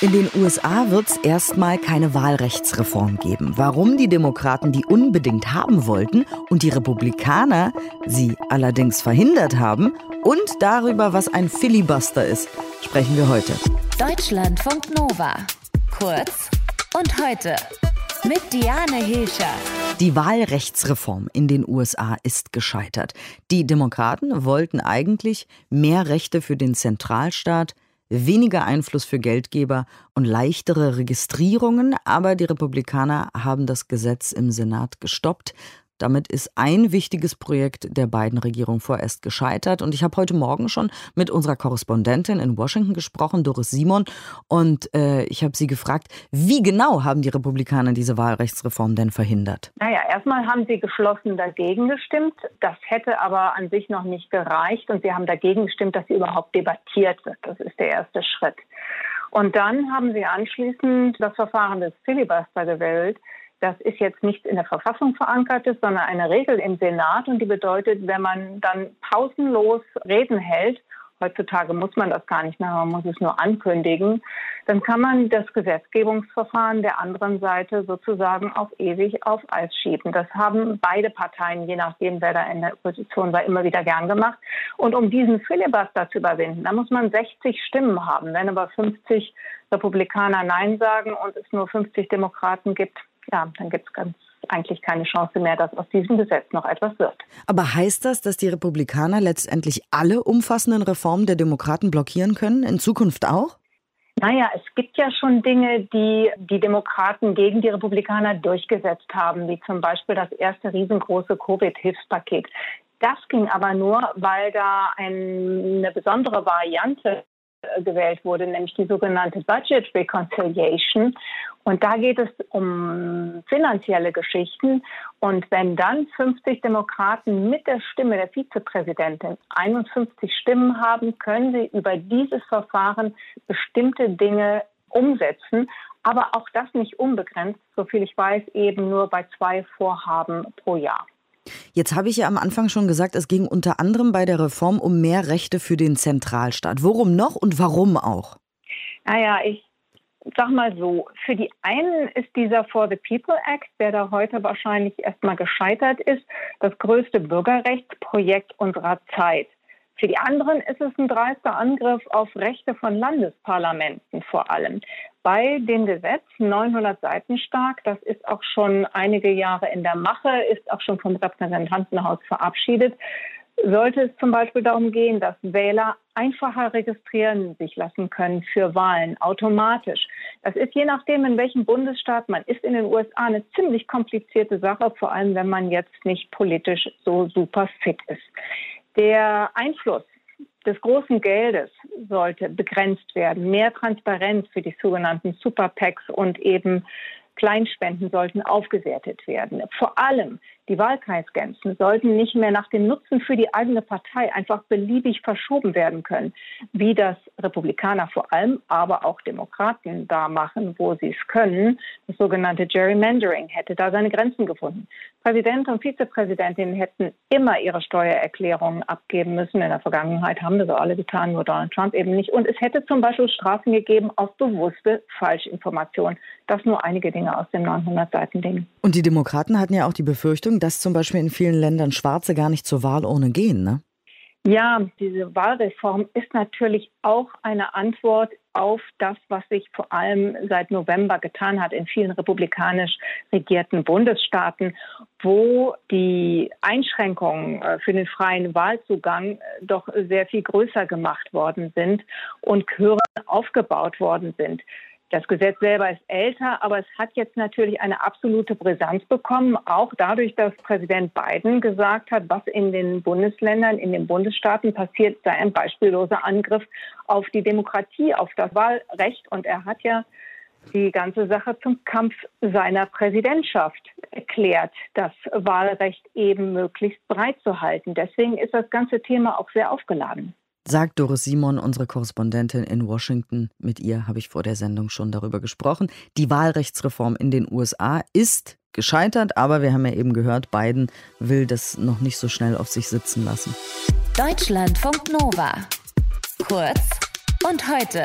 In den USA wird es erstmal keine Wahlrechtsreform geben. Warum die Demokraten die unbedingt haben wollten und die Republikaner sie allerdings verhindert haben und darüber, was ein Filibuster ist, sprechen wir heute. Deutschlandfunk Nova. Kurz und heute mit Diane Hilscher. Die Wahlrechtsreform in den USA ist gescheitert. Die Demokraten wollten eigentlich mehr Rechte für den Zentralstaat, weniger Einfluss für Geldgeber und leichtere Registrierungen, aber die Republikaner haben das Gesetz im Senat gestoppt. Damit ist ein wichtiges Projekt der beiden Regierungen vorerst gescheitert. Und ich habe heute Morgen schon mit unserer Korrespondentin in Washington gesprochen, Doris Simon. Und äh, ich habe sie gefragt, wie genau haben die Republikaner diese Wahlrechtsreform denn verhindert? Naja, erstmal haben sie geschlossen dagegen gestimmt. Das hätte aber an sich noch nicht gereicht. Und sie haben dagegen gestimmt, dass sie überhaupt debattiert wird. Das ist der erste Schritt. Und dann haben sie anschließend das Verfahren des Filibuster gewählt das ist jetzt nicht in der Verfassung verankertes, sondern eine Regel im Senat und die bedeutet, wenn man dann pausenlos Reden hält, heutzutage muss man das gar nicht mehr, man muss es nur ankündigen, dann kann man das Gesetzgebungsverfahren der anderen Seite sozusagen auf ewig auf Eis schieben. Das haben beide Parteien, je nachdem, wer da in der Opposition war, immer wieder gern gemacht. Und um diesen Filibuster zu überwinden, da muss man 60 Stimmen haben. Wenn aber 50 Republikaner Nein sagen und es nur 50 Demokraten gibt, ja, dann gibt es ganz eigentlich keine Chance mehr, dass aus diesem Gesetz noch etwas wird. Aber heißt das, dass die Republikaner letztendlich alle umfassenden Reformen der Demokraten blockieren können, in Zukunft auch? Naja, es gibt ja schon Dinge, die die Demokraten gegen die Republikaner durchgesetzt haben, wie zum Beispiel das erste riesengroße Covid-Hilfspaket. Das ging aber nur, weil da eine besondere Variante äh, gewählt wurde, nämlich die sogenannte Budget Reconciliation. Und da geht es um finanzielle Geschichten. Und wenn dann 50 Demokraten mit der Stimme der Vizepräsidentin 51 Stimmen haben, können sie über dieses Verfahren bestimmte Dinge umsetzen. Aber auch das nicht unbegrenzt, soviel ich weiß, eben nur bei zwei Vorhaben pro Jahr. Jetzt habe ich ja am Anfang schon gesagt, es ging unter anderem bei der Reform um mehr Rechte für den Zentralstaat. Worum noch und warum auch? Naja, ich sag mal so, für die einen ist dieser For the People Act, der da heute wahrscheinlich erstmal gescheitert ist, das größte Bürgerrechtsprojekt unserer Zeit. Für die anderen ist es ein dreister Angriff auf Rechte von Landesparlamenten vor allem. Bei dem Gesetz, 900 Seiten stark, das ist auch schon einige Jahre in der Mache, ist auch schon vom Repräsentantenhaus verabschiedet, sollte es zum Beispiel darum gehen, dass Wähler einfacher registrieren sich lassen können für Wahlen automatisch. Das ist je nachdem, in welchem Bundesstaat man ist in den USA eine ziemlich komplizierte Sache, vor allem wenn man jetzt nicht politisch so super fit ist. Der Einfluss des großen Geldes sollte begrenzt werden. Mehr Transparenz für die sogenannten Super PACs und eben Kleinspenden sollten aufgewertet werden. Vor allem die Wahlkreisgrenzen sollten nicht mehr nach dem Nutzen für die eigene Partei einfach beliebig verschoben werden können, wie das Republikaner vor allem, aber auch Demokraten da machen, wo sie es können. Das sogenannte Gerrymandering hätte da seine Grenzen gefunden. Präsident und Vizepräsidentin hätten immer ihre Steuererklärungen abgeben müssen. In der Vergangenheit haben das alle getan, nur Donald Trump eben nicht. Und es hätte zum Beispiel Strafen gegeben auf bewusste Falschinformationen. Das nur einige Dinge aus dem 900-Seiten-Ding. Und die Demokraten hatten ja auch die Befürchtung, dass zum Beispiel in vielen Ländern Schwarze gar nicht zur Wahlurne gehen, ne? Ja, diese Wahlreform ist natürlich auch eine Antwort auf das, was sich vor allem seit November getan hat in vielen republikanisch regierten Bundesstaaten, wo die Einschränkungen äh, für den freien Wahlzugang äh, doch sehr viel größer gemacht worden sind und Hürden aufgebaut worden sind. Das Gesetz selber ist älter, aber es hat jetzt natürlich eine absolute Brisanz bekommen, auch dadurch, dass Präsident Biden gesagt hat, was in den Bundesländern, in den Bundesstaaten passiert, sei ein beispielloser Angriff auf die Demokratie, auf das Wahlrecht. Und er hat ja die ganze Sache zum Kampf seiner Präsidentschaft erklärt, das Wahlrecht eben möglichst breit zu halten. Deswegen ist das ganze Thema auch sehr aufgeladen sagt Doris Simon, unsere Korrespondentin in Washington. Mit ihr habe ich vor der Sendung schon darüber gesprochen. Die Wahlrechtsreform in den USA ist gescheitert, aber wir haben ja eben gehört, Biden will das noch nicht so schnell auf sich sitzen lassen. Deutschlandfunk Nova. Kurz und heute.